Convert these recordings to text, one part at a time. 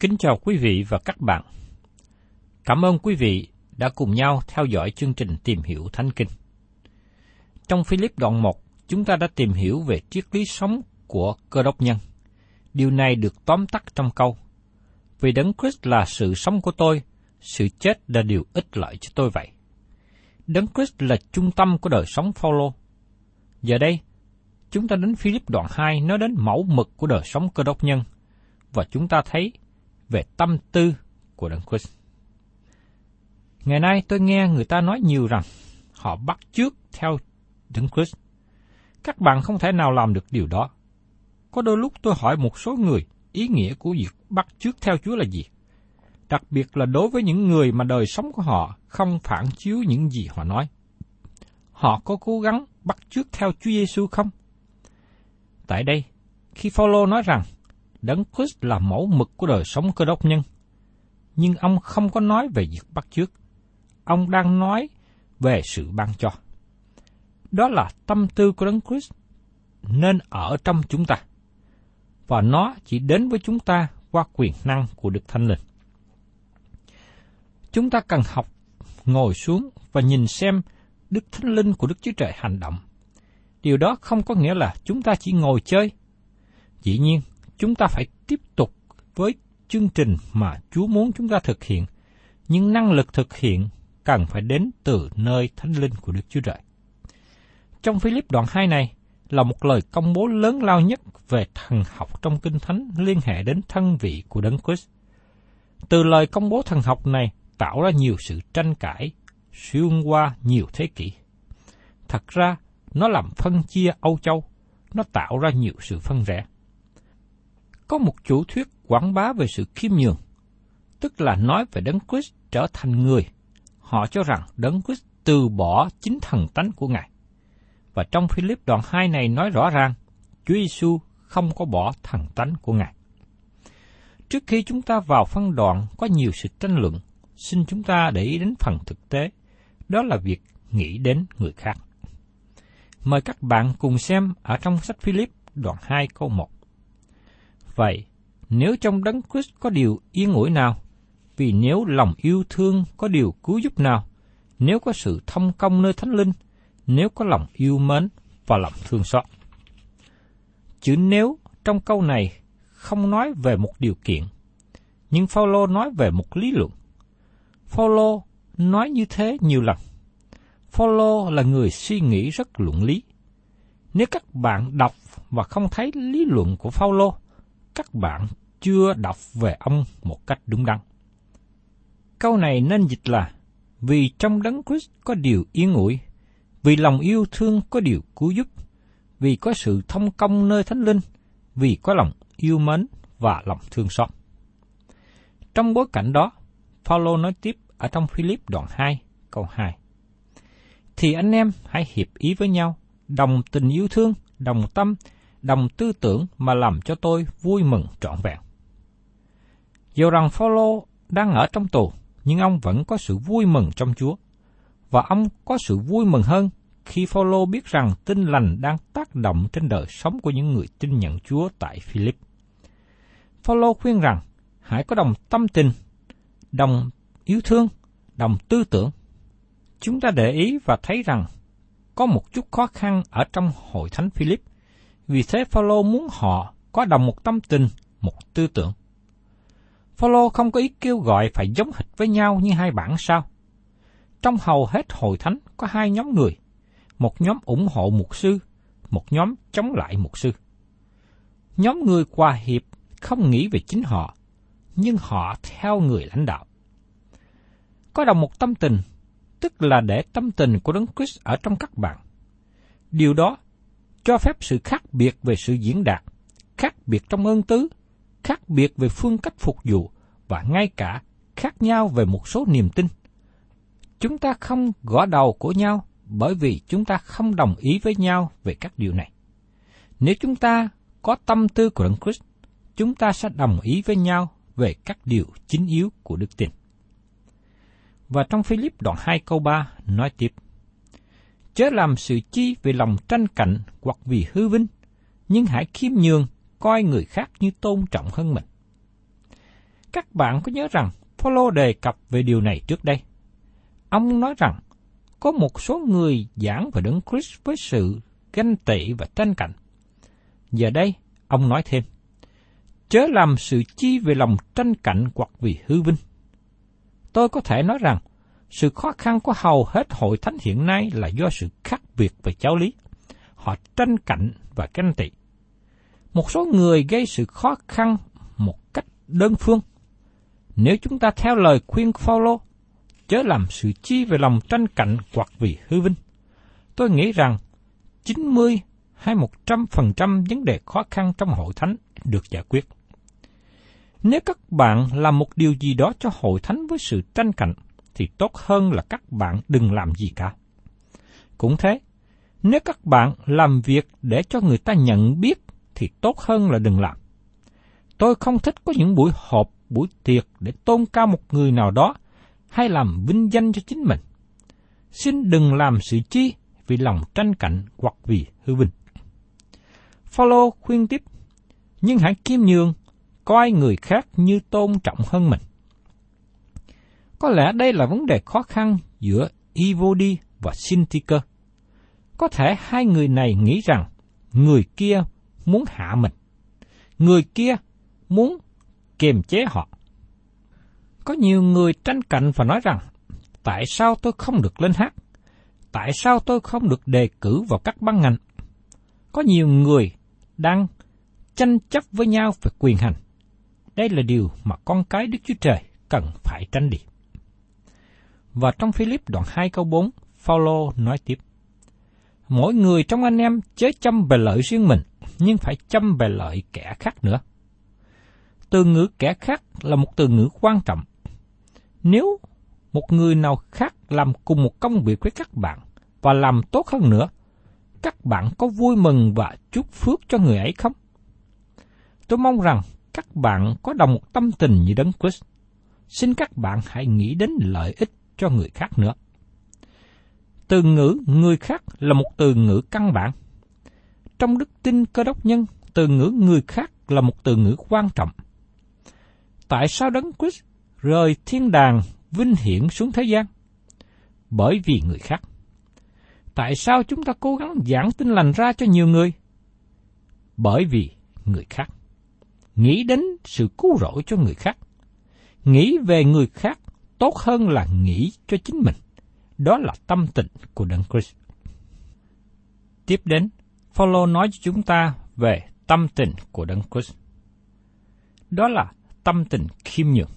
Kính chào quý vị và các bạn. Cảm ơn quý vị đã cùng nhau theo dõi chương trình Tìm hiểu Thánh Kinh. Trong Philip đoạn 1, chúng ta đã tìm hiểu về triết lý sống của cơ đốc nhân. Điều này được tóm tắt trong câu Vì Đấng Christ là sự sống của tôi, sự chết là điều ích lợi cho tôi vậy. Đấng Christ là trung tâm của đời sống Phaolô. Giờ đây, chúng ta đến Philip đoạn 2 nói đến mẫu mực của đời sống cơ đốc nhân, và chúng ta thấy về tâm tư của Đấng Christ. Ngày nay tôi nghe người ta nói nhiều rằng họ bắt chước theo Đấng Christ. Các bạn không thể nào làm được điều đó. Có đôi lúc tôi hỏi một số người ý nghĩa của việc bắt chước theo Chúa là gì? Đặc biệt là đối với những người mà đời sống của họ không phản chiếu những gì họ nói. Họ có cố gắng bắt chước theo Chúa Giêsu không? Tại đây, khi Phaolô nói rằng Đấng Christ là mẫu mực của đời sống cơ đốc nhân, nhưng ông không có nói về việc bắt chước. Ông đang nói về sự ban cho. Đó là tâm tư của Đấng Christ nên ở trong chúng ta, và nó chỉ đến với chúng ta qua quyền năng của Đức Thánh Linh. Chúng ta cần học ngồi xuống và nhìn xem Đức Thánh Linh của Đức Chúa Trời hành động. Điều đó không có nghĩa là chúng ta chỉ ngồi chơi. Dĩ nhiên, chúng ta phải tiếp tục với chương trình mà Chúa muốn chúng ta thực hiện, nhưng năng lực thực hiện cần phải đến từ nơi Thánh Linh của Đức Chúa Trời. Trong Philip đoạn 2 này là một lời công bố lớn lao nhất về thần học trong Kinh Thánh liên hệ đến thân vị của Đấng Christ. Từ lời công bố thần học này tạo ra nhiều sự tranh cãi, xuyên qua nhiều thế kỷ. Thật ra, nó làm phân chia Âu Châu, nó tạo ra nhiều sự phân rẽ. Có một chủ thuyết quảng bá về sự khiêm nhường, tức là nói về Đấng Christ trở thành người. Họ cho rằng Đấng Christ từ bỏ chính thần tánh của Ngài. Và trong Philip đoạn 2 này nói rõ ràng, Chúa Giêsu không có bỏ thần tánh của Ngài. Trước khi chúng ta vào phân đoạn có nhiều sự tranh luận, xin chúng ta để ý đến phần thực tế, đó là việc nghĩ đến người khác. Mời các bạn cùng xem ở trong sách Philip đoạn 2 câu 1. Vậy, nếu trong đấng Christ có điều yên ủi nào, vì nếu lòng yêu thương có điều cứu giúp nào, nếu có sự thông công nơi thánh linh, nếu có lòng yêu mến và lòng thương xót. Chữ nếu trong câu này không nói về một điều kiện, nhưng Phaolô nói về một lý luận. Phaolô nói như thế nhiều lần. Phaolô là người suy nghĩ rất luận lý. Nếu các bạn đọc và không thấy lý luận của Phaolô, các bạn chưa đọc về ông một cách đúng đắn. Câu này nên dịch là vì trong đấng Christ có điều yên ủi, vì lòng yêu thương có điều cứu giúp, vì có sự thông công nơi thánh linh, vì có lòng yêu mến và lòng thương xót. Trong bối cảnh đó, Paulo nói tiếp ở trong Philip đoạn 2, câu 2. Thì anh em hãy hiệp ý với nhau, đồng tình yêu thương, đồng tâm, đồng tư tưởng mà làm cho tôi vui mừng trọn vẹn. Dù rằng Phaolô đang ở trong tù, nhưng ông vẫn có sự vui mừng trong Chúa. Và ông có sự vui mừng hơn khi Phaolô biết rằng tin lành đang tác động trên đời sống của những người tin nhận Chúa tại Philip. Phaolô khuyên rằng hãy có đồng tâm tình, đồng yêu thương, đồng tư tưởng. Chúng ta để ý và thấy rằng có một chút khó khăn ở trong hội thánh Philip. Vì thế Phaolô muốn họ có đồng một tâm tình, một tư tưởng. Phaolô không có ý kêu gọi phải giống hệt với nhau như hai bản sao. Trong hầu hết hội thánh có hai nhóm người, một nhóm ủng hộ mục sư, một nhóm chống lại mục sư. Nhóm người hòa hiệp không nghĩ về chính họ, nhưng họ theo người lãnh đạo. Có đồng một tâm tình, tức là để tâm tình của Đấng Christ ở trong các bạn. Điều đó cho phép sự khác biệt về sự diễn đạt, khác biệt trong ơn tứ, khác biệt về phương cách phục vụ và ngay cả khác nhau về một số niềm tin. Chúng ta không gõ đầu của nhau bởi vì chúng ta không đồng ý với nhau về các điều này. Nếu chúng ta có tâm tư của Đấng Christ, chúng ta sẽ đồng ý với nhau về các điều chính yếu của đức tin. Và trong Philip đoạn 2 câu 3 nói tiếp, Chớ làm sự chi vì lòng tranh cạnh hoặc vì hư vinh, nhưng hãy khiêm nhường, coi người khác như tôn trọng hơn mình. Các bạn có nhớ rằng Paulo đề cập về điều này trước đây. Ông nói rằng có một số người giảng về Đấng Christ với sự ganh tị và tranh cạnh. Giờ đây, ông nói thêm, chớ làm sự chi về lòng tranh cạnh hoặc vì hư vinh. Tôi có thể nói rằng, sự khó khăn của hầu hết hội thánh hiện nay là do sự khác biệt về giáo lý. Họ tranh cạnh và ganh tị. Một số người gây sự khó khăn một cách đơn phương. Nếu chúng ta theo lời khuyên Phaolô, chớ làm sự chi về lòng tranh cạnh hoặc vì hư vinh. Tôi nghĩ rằng 90 hay 100% vấn đề khó khăn trong hội thánh được giải quyết. Nếu các bạn làm một điều gì đó cho hội thánh với sự tranh cạnh, thì tốt hơn là các bạn đừng làm gì cả. Cũng thế, nếu các bạn làm việc để cho người ta nhận biết, thì tốt hơn là đừng làm. Tôi không thích có những buổi họp, buổi tiệc để tôn cao một người nào đó, hay làm vinh danh cho chính mình. Xin đừng làm sự chi vì lòng tranh cạnh hoặc vì hư vinh. Follow khuyên tiếp, nhưng hãy kiêm nhường, coi người khác như tôn trọng hơn mình. Có lẽ đây là vấn đề khó khăn giữa Ivodi và Sintiker. Có thể hai người này nghĩ rằng người kia muốn hạ mình. Người kia muốn kiềm chế họ. Có nhiều người tranh cạnh và nói rằng, tại sao tôi không được lên hát? Tại sao tôi không được đề cử vào các ban ngành? Có nhiều người đang tranh chấp với nhau về quyền hành. Đây là điều mà con cái Đức Chúa Trời cần phải tránh đi. Và trong Philip đoạn 2 câu 4, Phaolô nói tiếp: Mỗi người trong anh em chớ chăm về lợi riêng mình, nhưng phải chăm về lợi kẻ khác nữa. Từ ngữ kẻ khác là một từ ngữ quan trọng. Nếu một người nào khác làm cùng một công việc với các bạn và làm tốt hơn nữa, các bạn có vui mừng và chúc phước cho người ấy không? Tôi mong rằng các bạn có đồng một tâm tình như Đấng Christ. Xin các bạn hãy nghĩ đến lợi ích cho người khác nữa. Từ ngữ người khác là một từ ngữ căn bản. Trong đức tin cơ đốc nhân, từ ngữ người khác là một từ ngữ quan trọng. Tại sao Đấng Christ rời thiên đàng vinh hiển xuống thế gian? Bởi vì người khác. Tại sao chúng ta cố gắng giảng tin lành ra cho nhiều người? Bởi vì người khác. Nghĩ đến sự cứu rỗi cho người khác. nghĩ về người khác tốt hơn là nghĩ cho chính mình. Đó là tâm tình của Đấng Christ. Tiếp đến, Phaolô nói cho chúng ta về tâm tình của Đấng Christ. Đó là tâm tình khiêm nhường.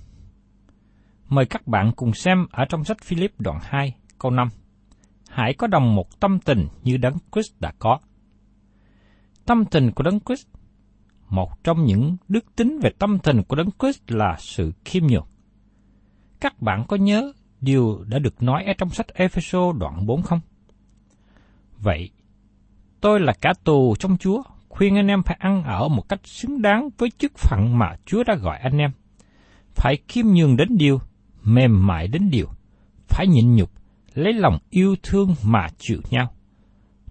Mời các bạn cùng xem ở trong sách Philip đoạn 2, câu 5. Hãy có đồng một tâm tình như Đấng Christ đã có. Tâm tình của Đấng Christ một trong những đức tính về tâm tình của Đấng Christ là sự khiêm nhường. Các bạn có nhớ điều đã được nói ở trong sách Epheso đoạn 4 không? Vậy, tôi là cả tù trong Chúa, khuyên anh em phải ăn ở một cách xứng đáng với chức phận mà Chúa đã gọi anh em. Phải khiêm nhường đến điều, mềm mại đến điều, phải nhịn nhục, lấy lòng yêu thương mà chịu nhau.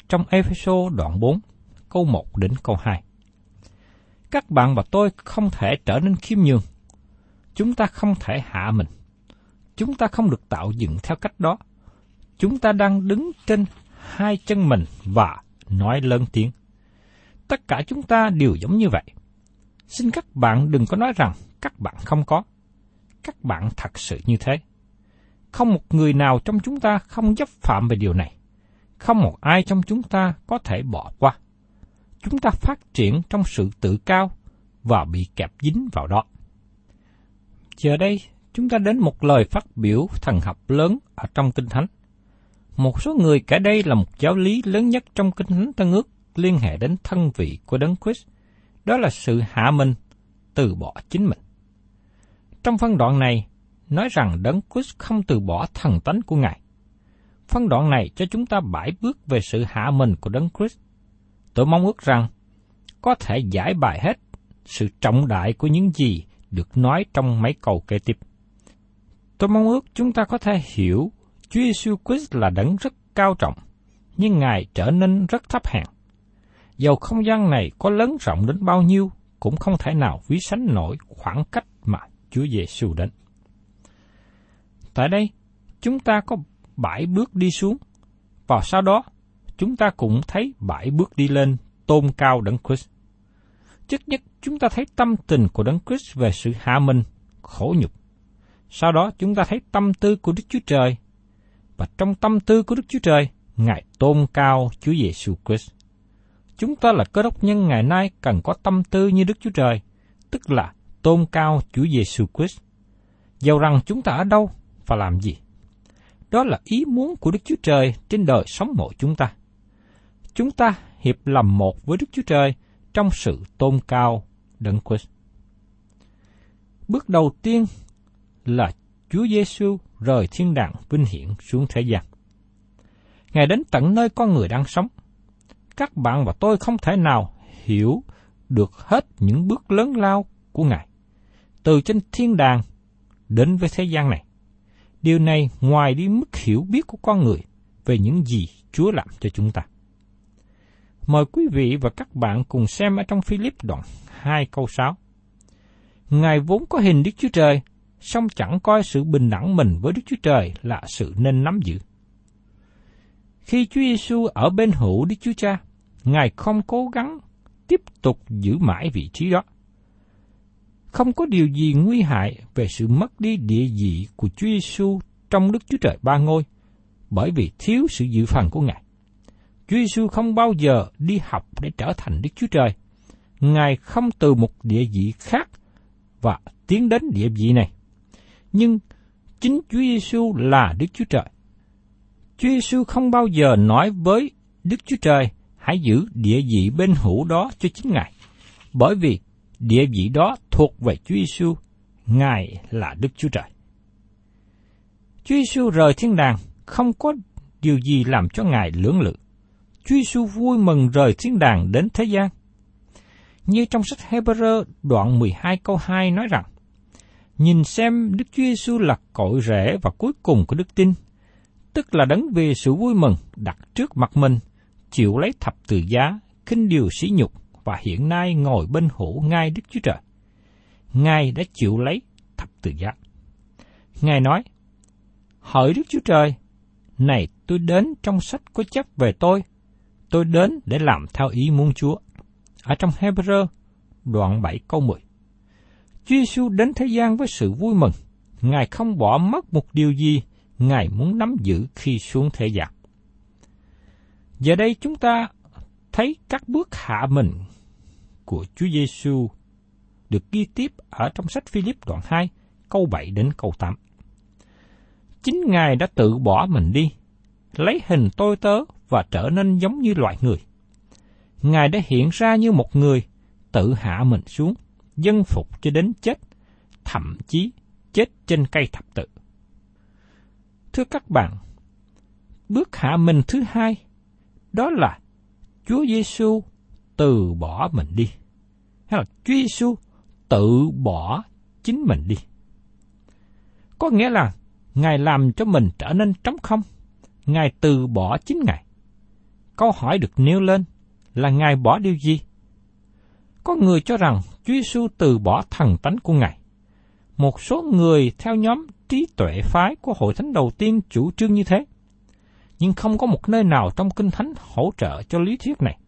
Trong Epheso đoạn 4, câu 1 đến câu 2. Các bạn và tôi không thể trở nên khiêm nhường. Chúng ta không thể hạ mình. Chúng ta không được tạo dựng theo cách đó. Chúng ta đang đứng trên hai chân mình và nói lớn tiếng. Tất cả chúng ta đều giống như vậy. Xin các bạn đừng có nói rằng các bạn không có. Các bạn thật sự như thế. Không một người nào trong chúng ta không dấp phạm về điều này. Không một ai trong chúng ta có thể bỏ qua chúng ta phát triển trong sự tự cao và bị kẹp dính vào đó. Giờ đây, chúng ta đến một lời phát biểu thần học lớn ở trong Kinh Thánh. Một số người kể đây là một giáo lý lớn nhất trong Kinh Thánh Tân ước liên hệ đến thân vị của Đấng Christ. Đó là sự hạ mình, từ bỏ chính mình. Trong phân đoạn này, nói rằng Đấng Christ không từ bỏ thần tánh của Ngài. Phân đoạn này cho chúng ta bãi bước về sự hạ mình của Đấng Christ Tôi mong ước rằng có thể giải bài hết sự trọng đại của những gì được nói trong mấy câu kế tiếp. Tôi mong ước chúng ta có thể hiểu Chúa Giêsu Christ là đấng rất cao trọng, nhưng Ngài trở nên rất thấp hèn. Dầu không gian này có lớn rộng đến bao nhiêu, cũng không thể nào ví sánh nổi khoảng cách mà Chúa Giêsu đến. Tại đây, chúng ta có bảy bước đi xuống, và sau đó chúng ta cũng thấy bảy bước đi lên tôn cao Đấng Christ. Trước nhất, chúng ta thấy tâm tình của Đấng Christ về sự hạ mình, khổ nhục. Sau đó, chúng ta thấy tâm tư của Đức Chúa Trời. Và trong tâm tư của Đức Chúa Trời, Ngài tôn cao Chúa Giêsu Christ. Chúng ta là cơ đốc nhân ngày nay cần có tâm tư như Đức Chúa Trời, tức là tôn cao Chúa Giêsu Christ. Dầu rằng chúng ta ở đâu và làm gì. Đó là ý muốn của Đức Chúa Trời trên đời sống mỗi chúng ta chúng ta hiệp làm một với Đức Chúa Trời trong sự tôn cao Đấng Christ. Bước đầu tiên là Chúa Giêsu rời thiên đàng vinh hiển xuống thế gian. Ngài đến tận nơi con người đang sống. Các bạn và tôi không thể nào hiểu được hết những bước lớn lao của Ngài, từ trên thiên đàng đến với thế gian này. Điều này ngoài đi mức hiểu biết của con người về những gì Chúa làm cho chúng ta. Mời quý vị và các bạn cùng xem ở trong Philip đoạn 2 câu 6. Ngài vốn có hình Đức Chúa Trời, song chẳng coi sự bình đẳng mình với Đức Chúa Trời là sự nên nắm giữ. Khi Chúa Giêsu ở bên hữu Đức Chúa Cha, Ngài không cố gắng tiếp tục giữ mãi vị trí đó. Không có điều gì nguy hại về sự mất đi địa vị của Chúa Giêsu trong Đức Chúa Trời ba ngôi, bởi vì thiếu sự dự phần của Ngài. Chúa Giêsu không bao giờ đi học để trở thành Đức Chúa Trời. Ngài không từ một địa vị khác và tiến đến địa vị này. Nhưng chính Chúa Giêsu là Đức Chúa Trời. Chúa Giêsu không bao giờ nói với Đức Chúa Trời hãy giữ địa vị bên hữu đó cho chính Ngài, bởi vì địa vị đó thuộc về Chúa Giêsu, Ngài là Đức Chúa Trời. Chúa Giêsu rời thiên đàng không có điều gì làm cho Ngài lưỡng lự. Chúa Giêsu vui mừng rời thiên đàng đến thế gian. Như trong sách Hebrew đoạn 12 câu 2 nói rằng, Nhìn xem Đức Chúa Giêsu là cội rễ và cuối cùng của đức tin, tức là đấng vì sự vui mừng đặt trước mặt mình, chịu lấy thập tự giá, khinh điều sỉ nhục và hiện nay ngồi bên hữu ngai Đức Chúa Trời. Ngài đã chịu lấy thập tự giá. Ngài nói, Hỡi Đức Chúa Trời, này tôi đến trong sách có chấp về tôi, tôi đến để làm theo ý muốn Chúa. Ở trong Hebrew, đoạn 7 câu 10. Chúa Giêsu đến thế gian với sự vui mừng, Ngài không bỏ mất một điều gì Ngài muốn nắm giữ khi xuống thế gian. Giờ đây chúng ta thấy các bước hạ mình của Chúa Giêsu được ghi tiếp ở trong sách Philip đoạn 2, câu 7 đến câu 8. Chính Ngài đã tự bỏ mình đi, lấy hình tôi tớ và trở nên giống như loài người. Ngài đã hiện ra như một người, tự hạ mình xuống, dân phục cho đến chết, thậm chí chết trên cây thập tự. Thưa các bạn, bước hạ mình thứ hai, đó là Chúa Giêsu từ bỏ mình đi. Hay là Chúa Giêsu tự bỏ chính mình đi. Có nghĩa là Ngài làm cho mình trở nên trống không. Ngài từ bỏ chính Ngài. Câu hỏi được nêu lên là Ngài bỏ điều gì? Có người cho rằng Chúa Giêsu từ bỏ thần tánh của Ngài. Một số người theo nhóm trí tuệ phái của hội thánh đầu tiên chủ trương như thế. Nhưng không có một nơi nào trong Kinh Thánh hỗ trợ cho lý thuyết này.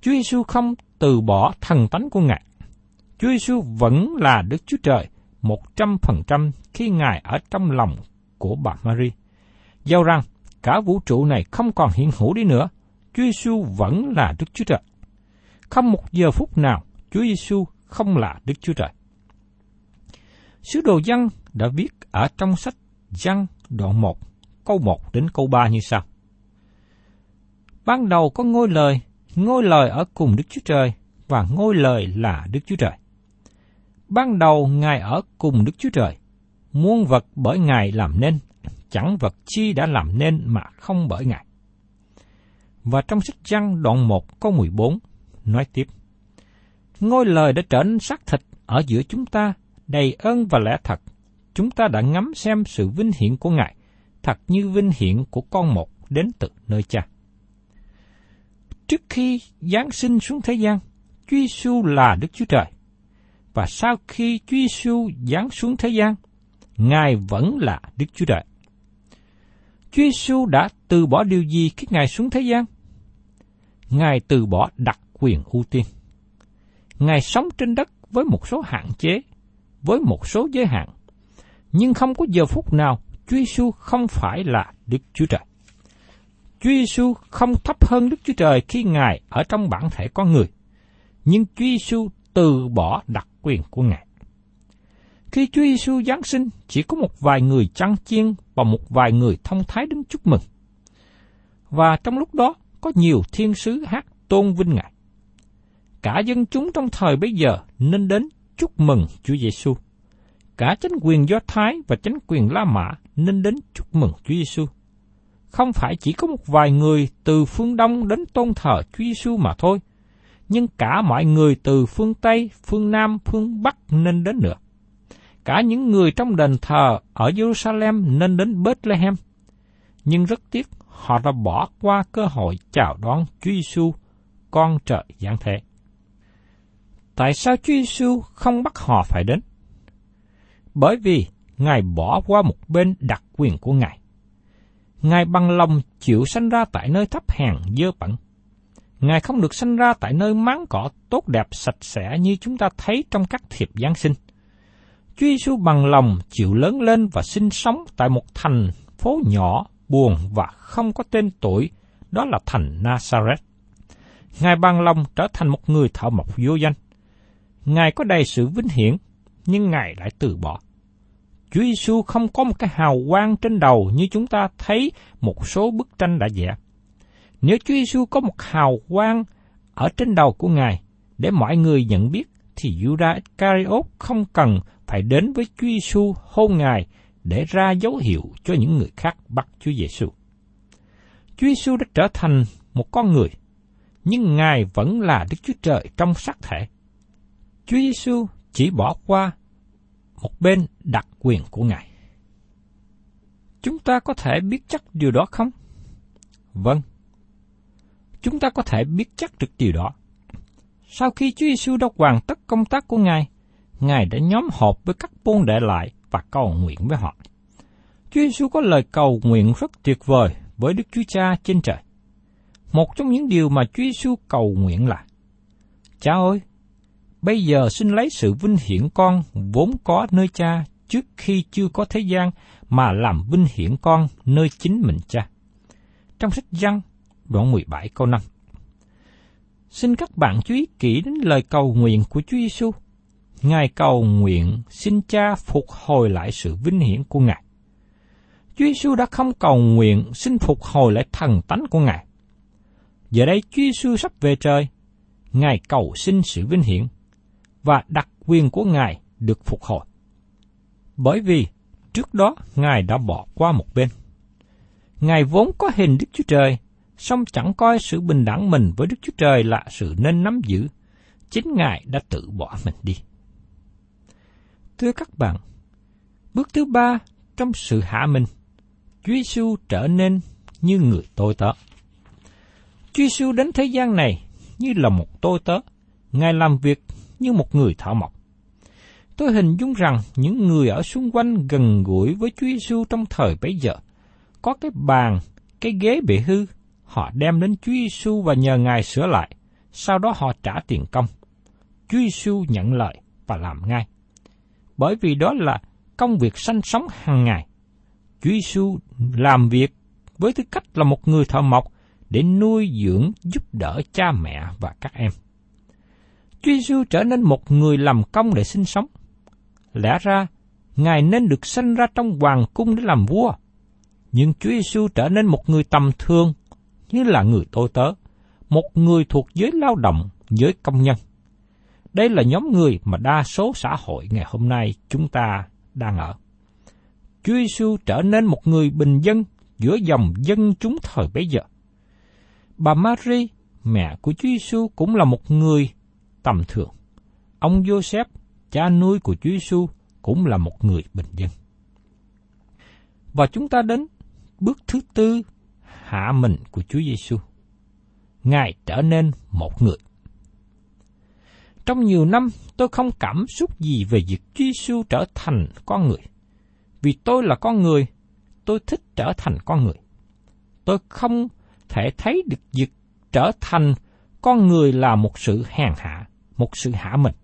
Chúa Giêsu không từ bỏ thần tánh của Ngài. Chúa Giêsu vẫn là Đức Chúa Trời một trăm phần trăm khi Ngài ở trong lòng của bà Maria. Giao rằng cả vũ trụ này không còn hiện hữu đi nữa, Chúa Giêsu vẫn là Đức Chúa Trời. Không một giờ phút nào Chúa Giêsu không là Đức Chúa Trời. Sứ đồ Giăng đã viết ở trong sách Giăng đoạn 1, câu 1 đến câu 3 như sau. Ban đầu có ngôi lời, ngôi lời ở cùng Đức Chúa Trời, và ngôi lời là Đức Chúa Trời. Ban đầu Ngài ở cùng Đức Chúa Trời, muôn vật bởi Ngài làm nên, chẳng vật chi đã làm nên mà không bởi Ngài. Và trong sách Giăng đoạn 1 câu 14 nói tiếp: Ngôi lời đã trở nên xác thịt ở giữa chúng ta, đầy ơn và lẽ thật. Chúng ta đã ngắm xem sự vinh hiển của Ngài, thật như vinh hiển của con một đến từ nơi cha. Trước khi Giáng sinh xuống thế gian, Chúa Giêsu là Đức Chúa Trời. Và sau khi Chúa Giêsu giáng xuống thế gian, Ngài vẫn là Đức Chúa Trời. Chúa Giêsu đã từ bỏ điều gì khi Ngài xuống thế gian? Ngài từ bỏ đặc quyền ưu tiên. Ngài sống trên đất với một số hạn chế, với một số giới hạn, nhưng không có giờ phút nào Chúa Giêsu không phải là Đức Chúa Trời. Chúa Giêsu không thấp hơn Đức Chúa Trời khi Ngài ở trong bản thể con người, nhưng Chúa Giêsu từ bỏ đặc quyền của Ngài. Khi Chúa Giêsu giáng sinh, chỉ có một vài người chăn chiên và một vài người thông thái đến chúc mừng. Và trong lúc đó, có nhiều thiên sứ hát tôn vinh Ngài. Cả dân chúng trong thời bấy giờ nên đến chúc mừng Chúa Giêsu. Cả chính quyền Do Thái và chính quyền La Mã nên đến chúc mừng Chúa Giêsu. Không phải chỉ có một vài người từ phương Đông đến tôn thờ Chúa Giêsu mà thôi, nhưng cả mọi người từ phương Tây, phương Nam, phương Bắc nên đến nữa. Cả những người trong đền thờ ở Jerusalem nên đến Bethlehem. Nhưng rất tiếc, họ đã bỏ qua cơ hội chào đón Chúa Giêsu, con trời giáng thế. Tại sao Chúa Giêsu không bắt họ phải đến? Bởi vì Ngài bỏ qua một bên đặc quyền của Ngài. Ngài bằng lòng chịu sanh ra tại nơi thấp hèn dơ bẩn. Ngài không được sanh ra tại nơi máng cỏ tốt đẹp sạch sẽ như chúng ta thấy trong các thiệp Giáng sinh. Chúa Giêsu bằng lòng chịu lớn lên và sinh sống tại một thành phố nhỏ, buồn và không có tên tuổi, đó là thành Nazareth. Ngài bằng lòng trở thành một người thợ mộc vô danh. Ngài có đầy sự vinh hiển, nhưng Ngài lại từ bỏ. Chúa Giêsu không có một cái hào quang trên đầu như chúng ta thấy một số bức tranh đã vẽ. Nếu Chúa Giêsu có một hào quang ở trên đầu của Ngài để mọi người nhận biết, thì Judas Iscariot không cần phải đến với Chúa Giêsu hôn Ngài để ra dấu hiệu cho những người khác bắt Chúa Giêsu. Chúa Giêsu đã trở thành một con người, nhưng Ngài vẫn là Đức Chúa Trời trong xác thể. Chúa Giêsu chỉ bỏ qua một bên đặc quyền của Ngài. Chúng ta có thể biết chắc điều đó không? Vâng. Chúng ta có thể biết chắc được điều đó. Sau khi Chúa Giêsu đã hoàn tất công tác của Ngài, Ngài đã nhóm họp với các môn đệ lại và cầu nguyện với họ. Chúa Giêsu có lời cầu nguyện rất tuyệt vời với Đức Chúa Cha trên trời. Một trong những điều mà Chúa Giêsu cầu nguyện là: Cha ơi, bây giờ xin lấy sự vinh hiển con vốn có nơi Cha trước khi chưa có thế gian mà làm vinh hiển con nơi chính mình cha. Trong sách Giăng, đoạn 17 câu 5. Xin các bạn chú ý kỹ đến lời cầu nguyện của Chúa Giêsu. Ngài cầu nguyện xin Cha phục hồi lại sự vinh hiển của Ngài. Chúa Giêsu đã không cầu nguyện xin phục hồi lại thần tánh của Ngài. Giờ đây Chúa Giêsu sắp về trời, Ngài cầu xin sự vinh hiển và đặc quyền của Ngài được phục hồi. Bởi vì trước đó Ngài đã bỏ qua một bên. Ngài vốn có hình Đức Chúa Trời, song chẳng coi sự bình đẳng mình với Đức Chúa Trời là sự nên nắm giữ. Chính Ngài đã tự bỏ mình đi. Thưa các bạn, bước thứ ba trong sự hạ mình, Chúa Giêsu trở nên như người tôi tớ. Chúa Giêsu đến thế gian này như là một tôi tớ, Ngài làm việc như một người thợ mộc. Tôi hình dung rằng những người ở xung quanh gần gũi với Chúa Giêsu trong thời bấy giờ, có cái bàn, cái ghế bị hư, họ đem đến Chúa Giêsu và nhờ Ngài sửa lại, sau đó họ trả tiền công. Chúa Giêsu nhận lời và làm ngay. Bởi vì đó là công việc sanh sống hàng ngày. Chúa Giêsu làm việc với tư cách là một người thợ mộc để nuôi dưỡng giúp đỡ cha mẹ và các em. Chúa Giêsu trở nên một người làm công để sinh sống. Lẽ ra, Ngài nên được sanh ra trong hoàng cung để làm vua. Nhưng Chúa Giêsu trở nên một người tầm thường, như là người tôi tớ, một người thuộc giới lao động, giới công nhân. Đây là nhóm người mà đa số xã hội ngày hôm nay chúng ta đang ở. Chúa Giêsu trở nên một người bình dân giữa dòng dân chúng thời bấy giờ. Bà Mary, mẹ của Chúa Giêsu cũng là một người tầm thường. Ông Joseph, cha nuôi của Chúa Giêsu cũng là một người bình dân. Và chúng ta đến bước thứ tư hạ mình của Chúa Giêsu. Ngài trở nên một người. Trong nhiều năm, tôi không cảm xúc gì về việc Chúa Giêsu trở thành con người. Vì tôi là con người, tôi thích trở thành con người. Tôi không thể thấy được việc trở thành con người là một sự hèn hạ, một sự hạ mình.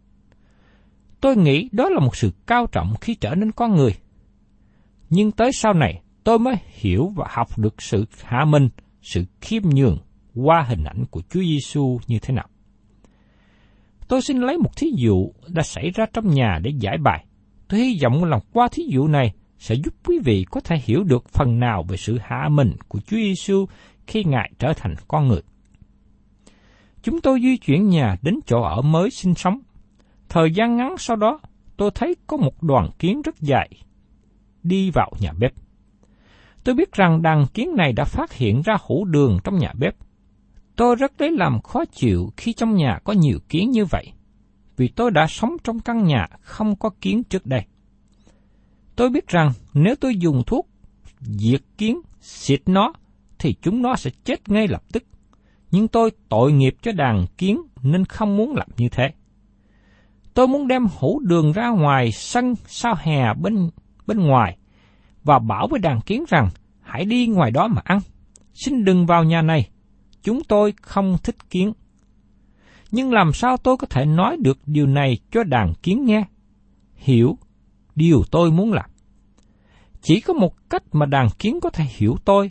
Tôi nghĩ đó là một sự cao trọng khi trở nên con người. Nhưng tới sau này, tôi mới hiểu và học được sự hạ mình, sự khiêm nhường qua hình ảnh của Chúa Giêsu như thế nào. Tôi xin lấy một thí dụ đã xảy ra trong nhà để giải bài. Tôi hy vọng là qua thí dụ này sẽ giúp quý vị có thể hiểu được phần nào về sự hạ mình của Chúa Giêsu khi Ngài trở thành con người. Chúng tôi di chuyển nhà đến chỗ ở mới sinh sống. Thời gian ngắn sau đó, tôi thấy có một đoàn kiến rất dài đi vào nhà bếp. Tôi biết rằng đàn kiến này đã phát hiện ra hũ đường trong nhà bếp. Tôi rất lấy làm khó chịu khi trong nhà có nhiều kiến như vậy, vì tôi đã sống trong căn nhà không có kiến trước đây. Tôi biết rằng nếu tôi dùng thuốc diệt kiến, xịt nó, thì chúng nó sẽ chết ngay lập tức. Nhưng tôi tội nghiệp cho đàn kiến nên không muốn làm như thế. Tôi muốn đem hũ đường ra ngoài sân sau hè bên bên ngoài và bảo với đàn kiến rằng, hãy đi ngoài đó mà ăn. Xin đừng vào nhà này. Chúng tôi không thích kiến. Nhưng làm sao tôi có thể nói được điều này cho đàn kiến nghe? Hiểu điều tôi muốn làm. Chỉ có một cách mà đàn kiến có thể hiểu tôi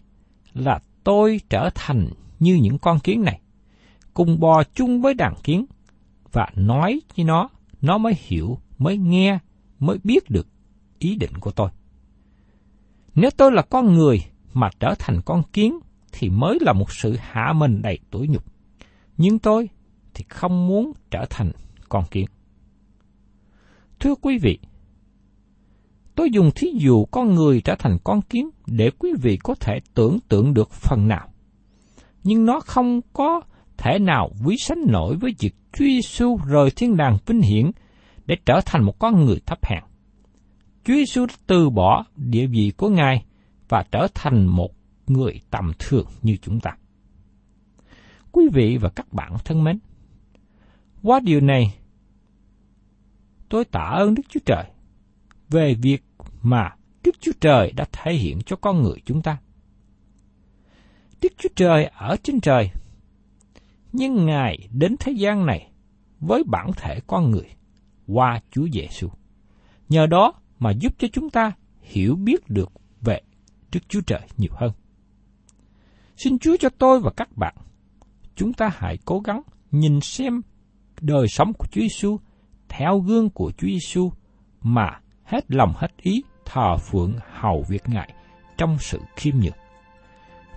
là tôi trở thành như những con kiến này, cùng bò chung với đàn kiến và nói với nó, nó mới hiểu, mới nghe, mới biết được ý định của tôi. Nếu tôi là con người mà trở thành con kiến thì mới là một sự hạ mình đầy tủi nhục. Nhưng tôi thì không muốn trở thành con kiến. Thưa quý vị, tôi dùng thí dụ con người trở thành con kiến để quý vị có thể tưởng tượng được phần nào. Nhưng nó không có thể nào quý sánh nổi với việc Chúa Giêsu rời thiên đàng vinh hiển để trở thành một con người thấp hèn. Chúa Giêsu từ bỏ địa vị của Ngài và trở thành một người tầm thường như chúng ta. Quý vị và các bạn thân mến, qua điều này, tôi tạ ơn Đức Chúa Trời về việc mà Đức Chúa Trời đã thể hiện cho con người chúng ta. Đức Chúa Trời ở trên trời, nhưng Ngài đến thế gian này với bản thể con người qua Chúa Giêsu. Nhờ đó, mà giúp cho chúng ta hiểu biết được về Đức Chúa Trời nhiều hơn. Xin Chúa cho tôi và các bạn, chúng ta hãy cố gắng nhìn xem đời sống của Chúa Giêsu theo gương của Chúa Giêsu mà hết lòng hết ý thờ phượng hầu việc Ngài trong sự khiêm nhường.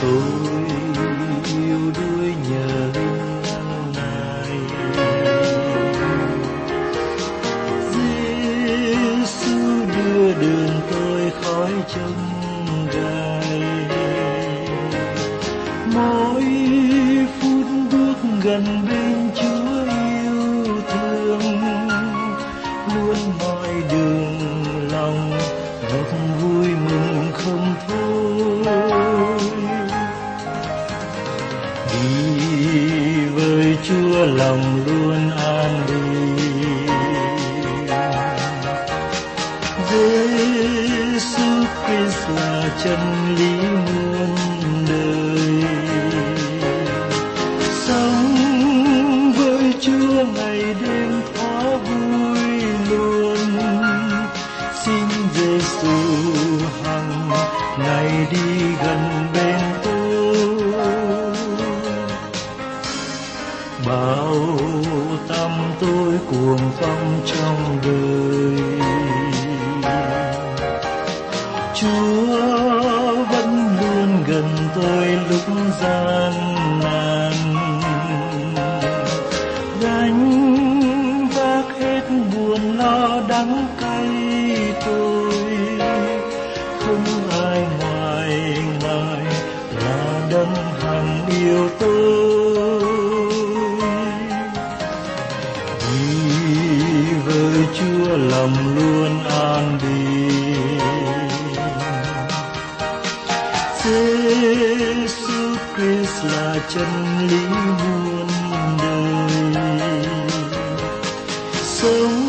Tôi Giêsu Christ là chân lý muôn đời. Sống